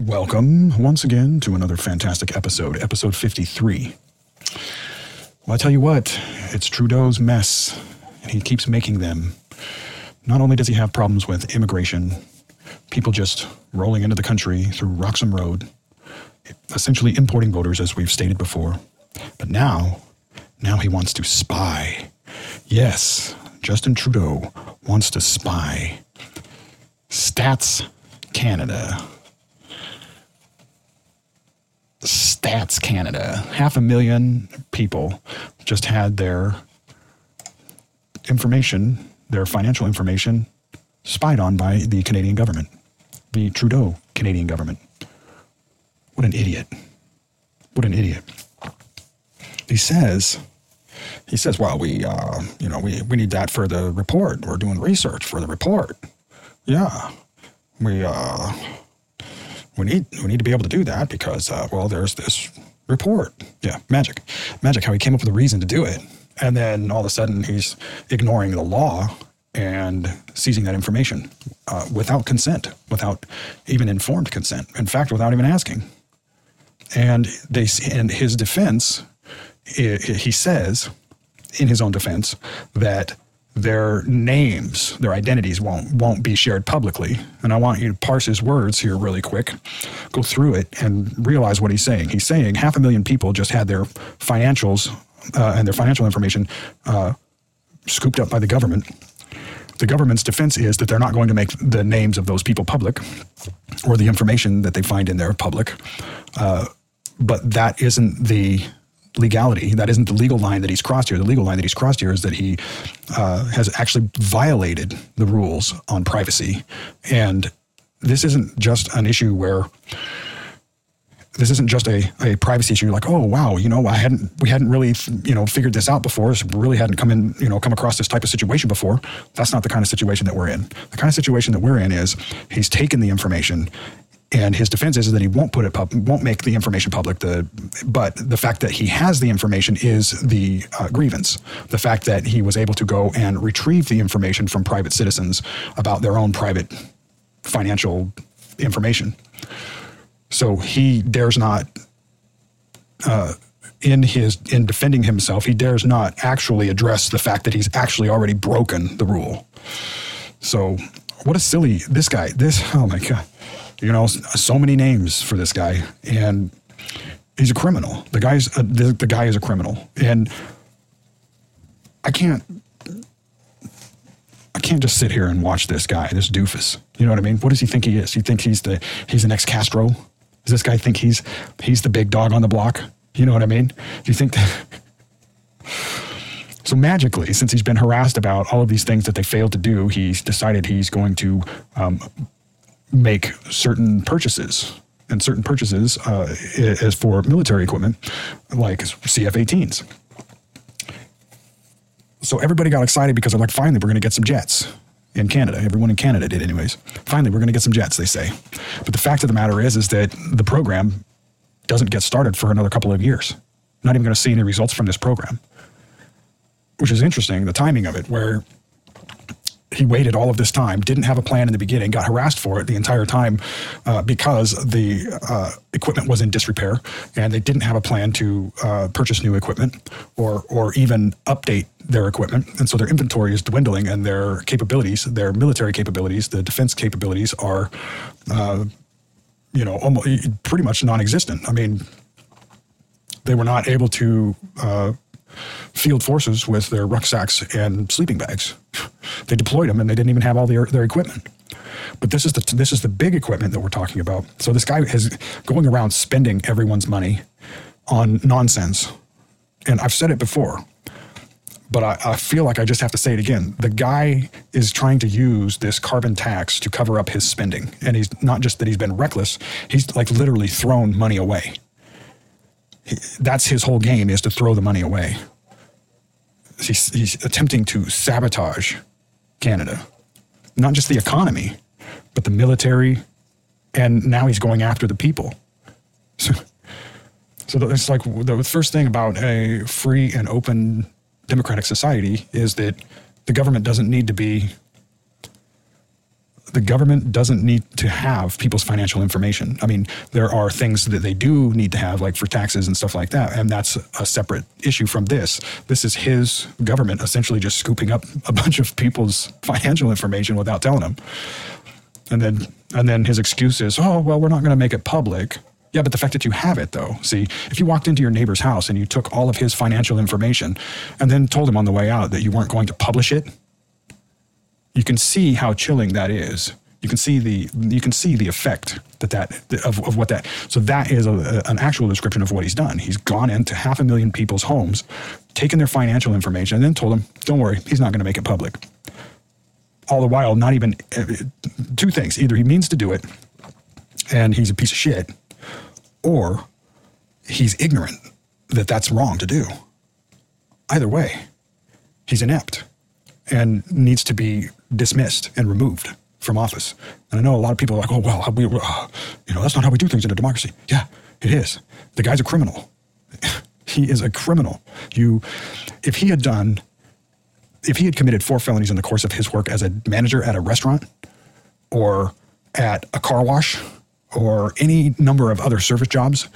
Welcome once again to another fantastic episode, episode 53. Well, I tell you what, it's Trudeau's mess, and he keeps making them. Not only does he have problems with immigration, people just rolling into the country through Roxham Road, essentially importing voters, as we've stated before, but now, now he wants to spy. Yes, Justin Trudeau wants to spy. Stats Canada. Stats Canada. Half a million people just had their information, their financial information, spied on by the Canadian government, the Trudeau Canadian government. What an idiot. What an idiot. He says, he says, well, we, uh, you know, we, we need that for the report. We're doing research for the report. Yeah. We, uh, we need, we need to be able to do that because, uh, well, there's this report. Yeah. Magic. Magic, how he came up with a reason to do it. And then all of a sudden he's ignoring the law and seizing that information uh, without consent, without even informed consent. In fact, without even asking. And they, in his defense, he says, in his own defense, that their names, their identities won't won't be shared publicly. And I want you to parse his words here really quick, go through it, and realize what he's saying. He's saying half a million people just had their financials uh, and their financial information uh, scooped up by the government. The government's defense is that they're not going to make the names of those people public or the information that they find in there public. Uh, but that isn't the legality. That isn't the legal line that he's crossed here. The legal line that he's crossed here is that he uh, has actually violated the rules on privacy. And this isn't just an issue where this isn't just a, a privacy issue like oh wow you know i hadn't we hadn't really you know figured this out before we really hadn't come in you know come across this type of situation before that's not the kind of situation that we're in the kind of situation that we're in is he's taken the information and his defense is, that he won't put it pub, won't make the information public. The but the fact that he has the information is the uh, grievance. The fact that he was able to go and retrieve the information from private citizens about their own private financial information. So he dares not. Uh, in his in defending himself, he dares not actually address the fact that he's actually already broken the rule. So, what a silly this guy. This oh my god you know, so many names for this guy, and he's a criminal. The guy's a, the, the guy is a criminal, and I can't. I can't just sit here and watch this guy, this doofus. You know what I mean? What does he think he is? He thinks he's the he's the next Castro. Does this guy think he's he's the big dog on the block? You know what I mean? Do you think that? So magically, since he's been harassed about all of these things that they failed to do, he's decided he's going to um, make certain purchases and certain purchases uh, as for military equipment like CF-18s. So everybody got excited because they're like, finally, we're going to get some jets in Canada. Everyone in Canada did, anyways. Finally, we're going to get some jets, they say. But the fact of the matter is, is that the program doesn't get started for another couple of years. Not even going to see any results from this program, which is interesting. The timing of it, where he waited all of this time, didn't have a plan in the beginning, got harassed for it the entire time uh, because the uh, equipment was in disrepair, and they didn't have a plan to uh, purchase new equipment or or even update their equipment, and so their inventory is dwindling, and their capabilities, their military capabilities, the defense capabilities are, uh, you know, almost pretty much non-existent. I mean, they were not able to uh, field forces with their rucksacks and sleeping bags. They deployed them and they didn't even have all their, their equipment. But this is the this is the big equipment that we're talking about. So this guy is going around spending everyone's money on nonsense. And I've said it before, but I, I, feel like I just have to say it again. The guy is trying to use this carbon tax to cover up his spending. And he's not just that he's been reckless, he's like literally thrown money away. That's his whole game is to throw the money away he's, he's attempting to sabotage Canada, not just the economy, but the military, and now he's going after the people. So, so it's like the first thing about a free and open democratic society is that the government doesn't need to be the government doesn't need to have people's financial information. I mean, there are things that they do need to have, like for taxes and stuff like that, and that's a separate issue from this. This is his government essentially just scooping up a bunch of people's financial information without telling them. And then, and then his excuse is, "Oh, well, we're not going to make it public." Yeah, but the fact that you have it, though, see, if you walked into your neighbor's house and you took all of his financial information and then told him on the way out that you weren't going to publish it, you can see how chilling that is. You can see the you can see the effect that that of, of what that. So that is a, a, an actual description of what he's done. He's gone into half a million people's homes, taken their financial information, and then told them, "Don't worry, he's not going to make it public." All the while, not even uh, two things: either he means to do it, and he's a piece of shit, or he's ignorant that that's wrong to do. Either way, he's inept and needs to be dismissed and removed from office. And I know a lot of people are like, oh, well, we, uh, you know, that's not how we do things in a democracy. Yeah, it is. The guy's a criminal. he is a criminal. You, if he had done, if he had committed four felonies in the course of his work as a manager at a restaurant or at a car wash or any number of other service jobs,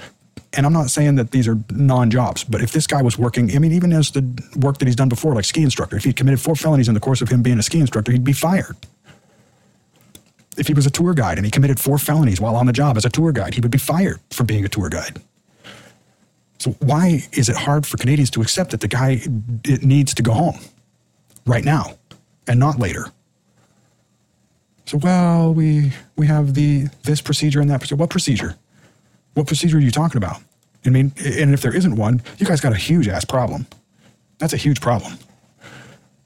and I'm not saying that these are non jobs, but if this guy was working, I mean, even as the work that he's done before, like ski instructor, if he'd committed four felonies in the course of him being a ski instructor, he'd be fired. If he was a tour guide and he committed four felonies while on the job as a tour guide, he would be fired for being a tour guide. So, why is it hard for Canadians to accept that the guy it needs to go home right now and not later? So, well, we we have the this procedure and that procedure. What procedure? What procedure are you talking about? I mean, and if there isn't one, you guys got a huge ass problem. That's a huge problem.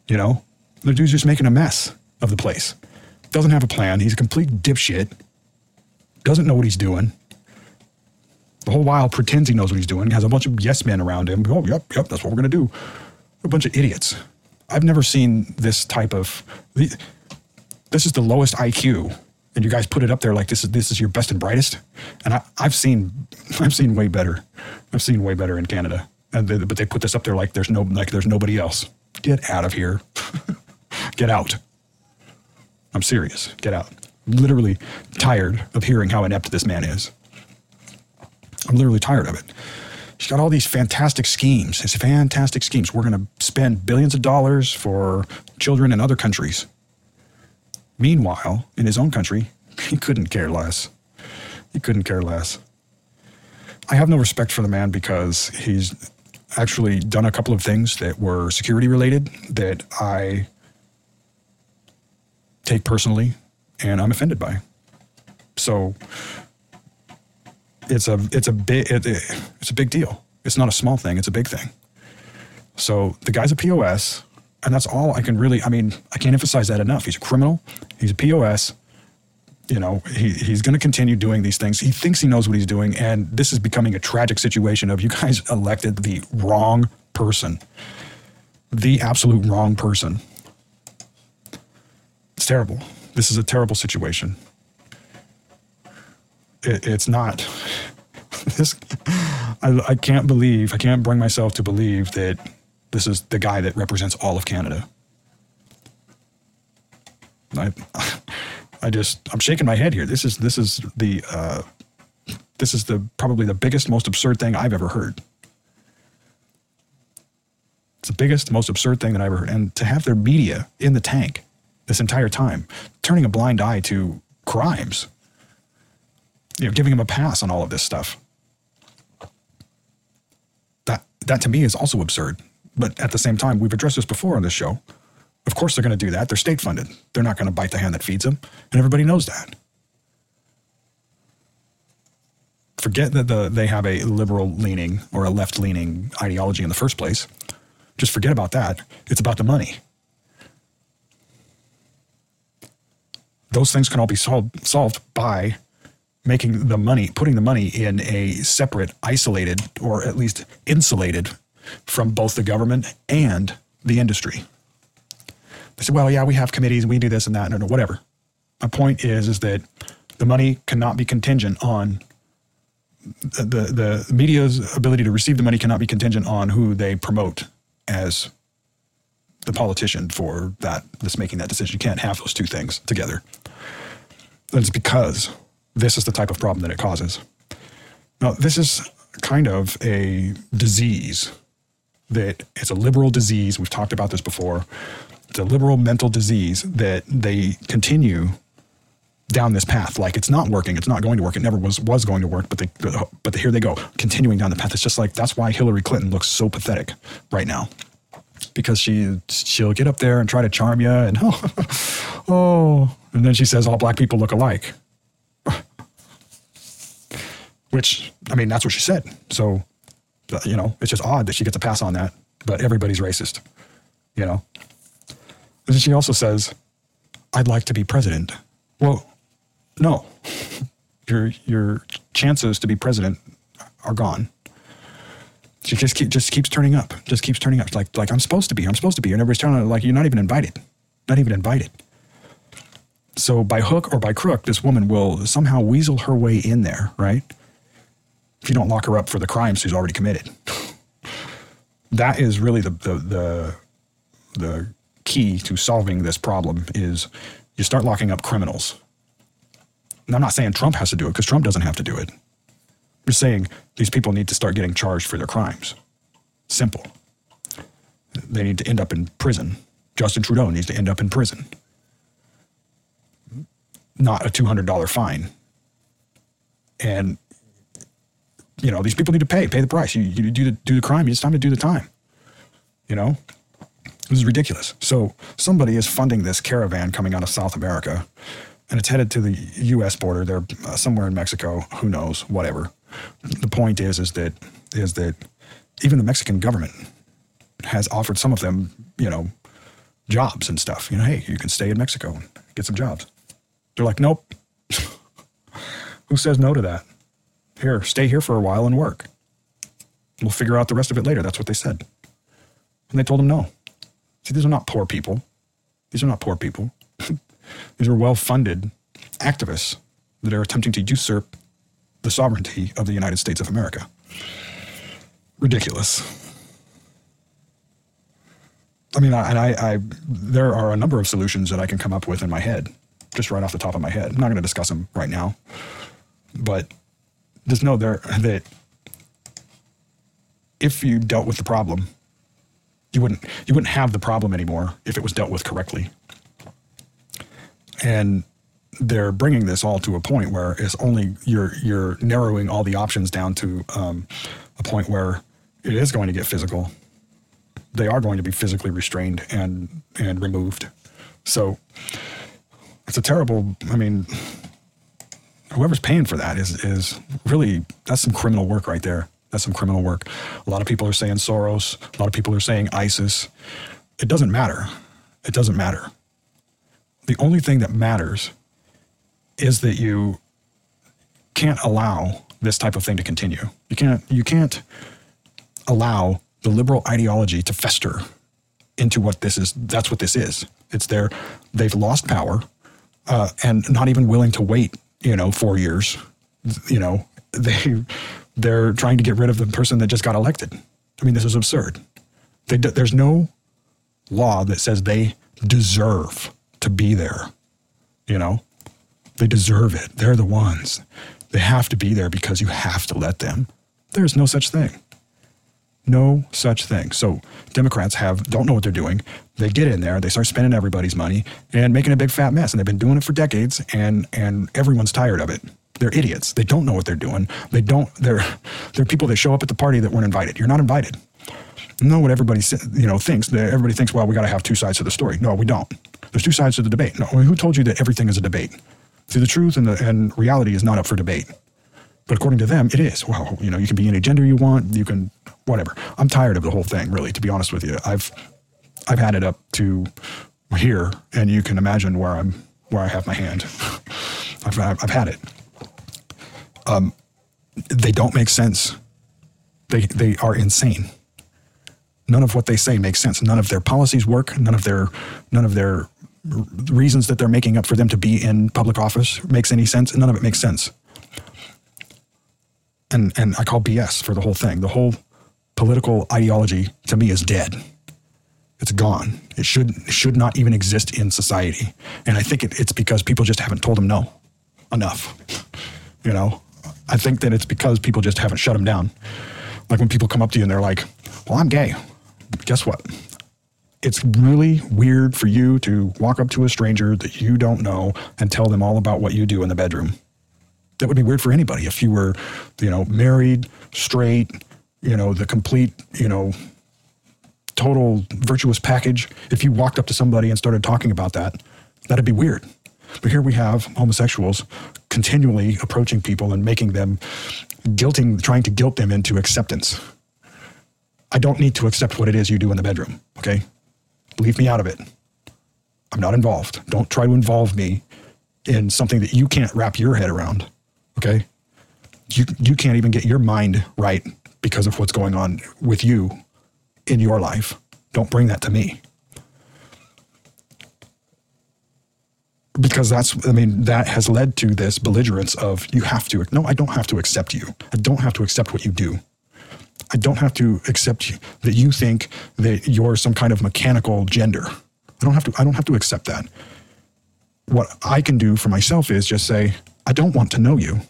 You know, the dude's just making a mess of the place. Doesn't have a plan. He's a complete dipshit. Doesn't know what he's doing. The whole while pretends he knows what he's doing. Has a bunch of yes men around him. Oh, yep, yep, that's what we're to do. A bunch of idiots. I've never seen this type of. This is the lowest IQ and you guys put it up there like this is this is your best and brightest. And I, I've seen I've seen way better. I've seen way better in Canada. They, but they put this up there like there's no like there's nobody else. Get out of here. Get out. I'm serious. Get out. literally tired of hearing how inept this man is. I'm literally tired of it. She's got all these fantastic schemes. These fantastic schemes. We're going to spend billions of dollars for children in other countries. Meanwhile, in his own country, he couldn't care less. He couldn't care less. I have no respect for the man because he's actually done a couple of things that were security related that I take personally and I'm offended by. So it's a it's a big it, it's a big deal. It's not a small thing. It's a big thing. So the guy's a POS and that's all I can really. I mean, I can't emphasize that enough. He's a criminal. He's a POS. You know, he, he's going to continue doing these things. He thinks he knows what he's doing, and this is becoming a tragic situation. Of you guys elected the wrong person, the absolute wrong person. It's terrible. This is a terrible situation. It, it's not. This, I, I can't believe. I can't bring myself to believe that this is the guy that represents all of Canada. I, I just, I'm shaking my head here. This is, this is the, uh, this is the probably the biggest, most absurd thing I've ever heard. It's the biggest, most absurd thing that I've ever heard. And to have their media in the tank this entire time, turning a blind eye to crimes, you know, giving them a pass on all of this stuff. That that to me is also absurd. But at the same time, we've addressed this before on this show. Of course, they're going to do that. They're state funded. They're not going to bite the hand that feeds them. And everybody knows that. Forget that the, they have a liberal leaning or a left leaning ideology in the first place. Just forget about that. It's about the money. Those things can all be solved, solved by making the money, putting the money in a separate, isolated, or at least insulated from both the government and the industry. They said, well, yeah, we have committees we do this and that. And whatever. My point is, is that the money cannot be contingent on the, the media's ability to receive the money cannot be contingent on who they promote as the politician for that that's making that decision. You can't have those two things together. It's because this is the type of problem that it causes. Now, this is kind of a disease that it's a liberal disease. We've talked about this before. It's a liberal mental disease that they continue down this path. Like it's not working. It's not going to work. It never was was going to work. But they, but here they go, continuing down the path. It's just like that's why Hillary Clinton looks so pathetic right now, because she she'll get up there and try to charm you and oh, oh, and then she says all black people look alike. Which I mean, that's what she said. So, you know, it's just odd that she gets a pass on that. But everybody's racist, you know. And she also says, "I'd like to be president." Well, no, your your chances to be president are gone. She just keep, just keeps turning up, just keeps turning up. Like like I'm supposed to be, I'm supposed to be, and everybody's telling her like you're not even invited, not even invited. So by hook or by crook, this woman will somehow weasel her way in there, right? If you don't lock her up for the crimes she's already committed. that is really the the the, the key to solving this problem is you start locking up criminals. And I'm not saying Trump has to do it because Trump doesn't have to do it. I'm just saying these people need to start getting charged for their crimes. Simple. They need to end up in prison. Justin Trudeau needs to end up in prison. Not a $200 fine. And, you know, these people need to pay, pay the price. You, you do, the, do the crime, it's time to do the time. You know? This is ridiculous. So somebody is funding this caravan coming out of South America, and it's headed to the U.S. border. They're uh, somewhere in Mexico. Who knows? Whatever. The point is, is that is that even the Mexican government has offered some of them, you know, jobs and stuff. You know, hey, you can stay in Mexico and get some jobs. They're like, nope. Who says no to that? Here, stay here for a while and work. We'll figure out the rest of it later. That's what they said. And they told him no. See, these are not poor people. These are not poor people. these are well funded activists that are attempting to usurp the sovereignty of the United States of America. Ridiculous. I mean, I, and I, I, there are a number of solutions that I can come up with in my head, just right off the top of my head. I'm not going to discuss them right now, but just know there that if you dealt with the problem you wouldn't you wouldn't have the problem anymore if it was dealt with correctly. And they're bringing this all to a point where it's only you're you're narrowing all the options down to um, a point where it is going to get physical. They are going to be physically restrained and and removed. So it's a terrible. I mean, whoever's paying for that is is really that's some criminal work right there. That's some criminal work. A lot of people are saying Soros. A lot of people are saying ISIS. It doesn't matter. It doesn't matter. The only thing that matters is that you can't allow this type of thing to continue. You can't you can't allow the liberal ideology to fester into what this is. That's what this is. It's their they've lost power uh, and not even willing to wait. You know, four years. You know, they they're trying to get rid of the person that just got elected. I mean, this is absurd. They, there's no law that says they deserve to be there. You know, they deserve it. They're the ones. They have to be there because you have to let them. There's no such thing. No such thing. So Democrats have don't know what they're doing. They get in there, they start spending everybody's money and making a big fat mess. And they've been doing it for decades and and everyone's tired of it. They're idiots. They don't know what they're doing. They don't. They're they're people that show up at the party that weren't invited. You're not invited. Know what everybody you know thinks. Everybody thinks, well, we got to have two sides to the story. No, we don't. There's two sides to the debate. No, who told you that everything is a debate? See, the truth and the and reality is not up for debate. But according to them, it is. Well, you know, you can be any gender you want. You can whatever. I'm tired of the whole thing. Really, to be honest with you, I've I've had it up to here, and you can imagine where I'm where I have my hand. I've I've had it um, they don't make sense. They, they are insane. None of what they say makes sense. None of their policies work. None of their none of their reasons that they're making up for them to be in public office makes any sense. None of it makes sense. And and I call BS for the whole thing. The whole political ideology to me is dead. It's gone. It should should not even exist in society. And I think it, it's because people just haven't told them no. enough. You know, I think that it's because people just haven't shut them down. Like when people come up to you and they're like, well, I'm gay. Guess what? It's really weird for you to walk up to a stranger that you don't know and tell them all about what you do in the bedroom. That would be weird for anybody if you were, you know, married, straight, you know, the complete, you know, total virtuous package. If you walked up to somebody and started talking about that, that'd be weird. But here we have homosexuals continually approaching people and making them guilting, trying to guilt them into acceptance. I don't need to accept what it is you do in the bedroom, okay? Leave me out of it. I'm not involved. Don't try to involve me in something that you can't wrap your head around, okay? You, you can't even get your mind right because of what's going on with you in your life. Don't bring that to me. because that's i mean that has led to this belligerence of you have to no i don't have to accept you. I don't have to accept what you do. I don't have to accept you, that you think that you're some kind of mechanical gender. I don't have to i don't have to accept that. What i can do for myself is just say i don't want to know you.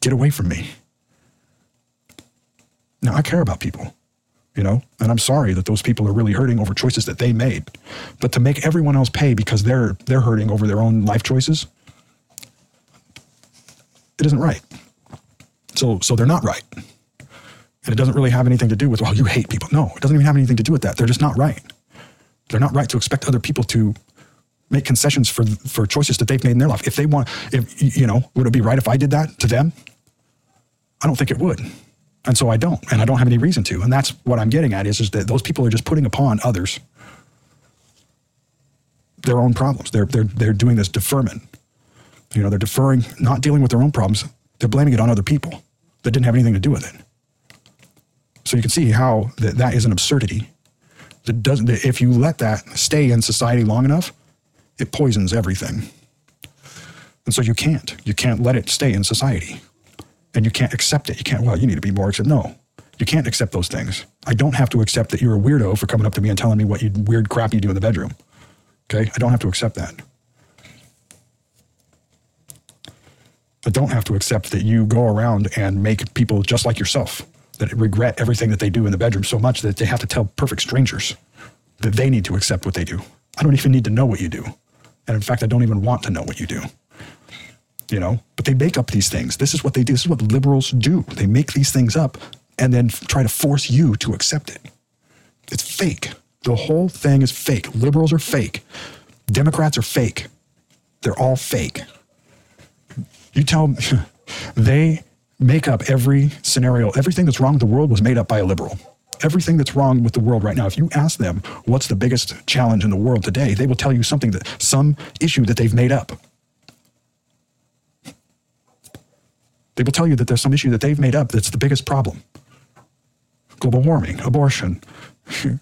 Get away from me now i care about people you know and i'm sorry that those people are really hurting over choices that they made. But to make everyone else pay because they're they're hurting over their own life choices it isn't right. So so they're not right. And it doesn't really have anything to do with well you hate people. No it doesn't even have anything to do with that. They're just not right. They're not right to expect other people to make concessions for for choices that they've made in their life. If they want if you know would it be right if i did that to them? I don't think it would and so I don't, and I don't have any reason to. And that's what I'm getting at is, is that those people are just putting upon others their own problems. They're, they're, they're doing this deferment. You know, they're deferring, not dealing with their own problems. They're blaming it on other people that didn't have anything to do with it. So you can see how that, that is an absurdity. That doesn't, that if you let that stay in society long enough, it poisons everything. And so you can't. You can't let it stay in society and you can't accept it. You can't, well, you need to be more accept. No, you can't accept those things. I don't have to accept that you're a weirdo for coming up to me and telling me what you, weird crap you do in the bedroom. Okay? I don't have to accept that. I don't have to accept that you go around and make people just like yourself that regret everything that they do in the bedroom so much that they have to tell perfect strangers that they need to accept what they do. I don't even need to know what you do. And in fact, I don't even want to know what you do you know, but they make up these things. This is what they do. This is what liberals do. They make these things up and then try to force you to accept it. It's fake. The whole thing is fake. Liberals are fake. Democrats are fake. They're all fake. You tell them they make up every scenario. Everything that's wrong with the world was made up by a liberal. Everything that's wrong with the world right now, if you ask them what's the biggest challenge in the world today, they will tell you something that some issue that they've made up. They will tell you that there's some issue that they've made up that's the biggest problem global warming, abortion,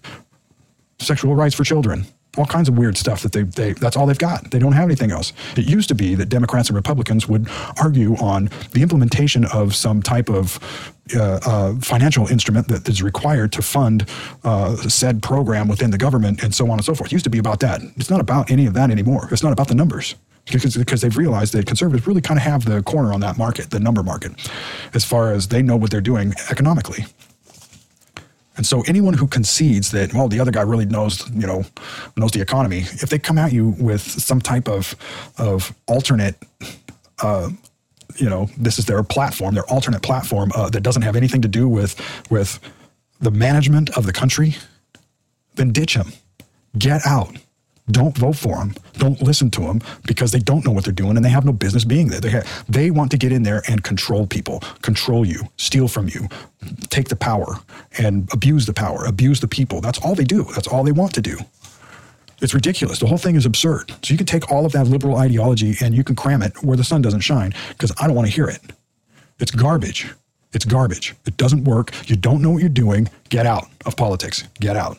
sexual rights for children, all kinds of weird stuff that they, they that's all they've got. They don't have anything else. It used to be that Democrats and Republicans would argue on the implementation of some type of uh, uh, financial instrument that is required to fund uh, said program within the government and so on and so forth. It used to be about that. It's not about any of that anymore. It's not about the numbers because, because they've realized that conservatives really kind of have the corner on that market, the number market, as far as they know what they're doing economically. And so anyone who concedes that, well, the other guy really knows, you know, knows the economy, if they come at you with some type of of alternate, uh, you know, this is their platform, their alternate platform uh, that doesn't have anything to do with with the management of the country, then ditch him, get out. Don't vote for them. Don't listen to them because they don't know what they're doing and they have no business being there. They, they want to get in there and control people, control you, steal from you, take the power and abuse the power, abuse the people. That's all they do. That's all they want to do. It's ridiculous. The whole thing is absurd. So you can take all of that liberal ideology and you can cram it where the sun doesn't shine because I don't want to hear it. It's garbage. It's garbage. It doesn't work. You don't know what you're doing. Get out of politics. Get out.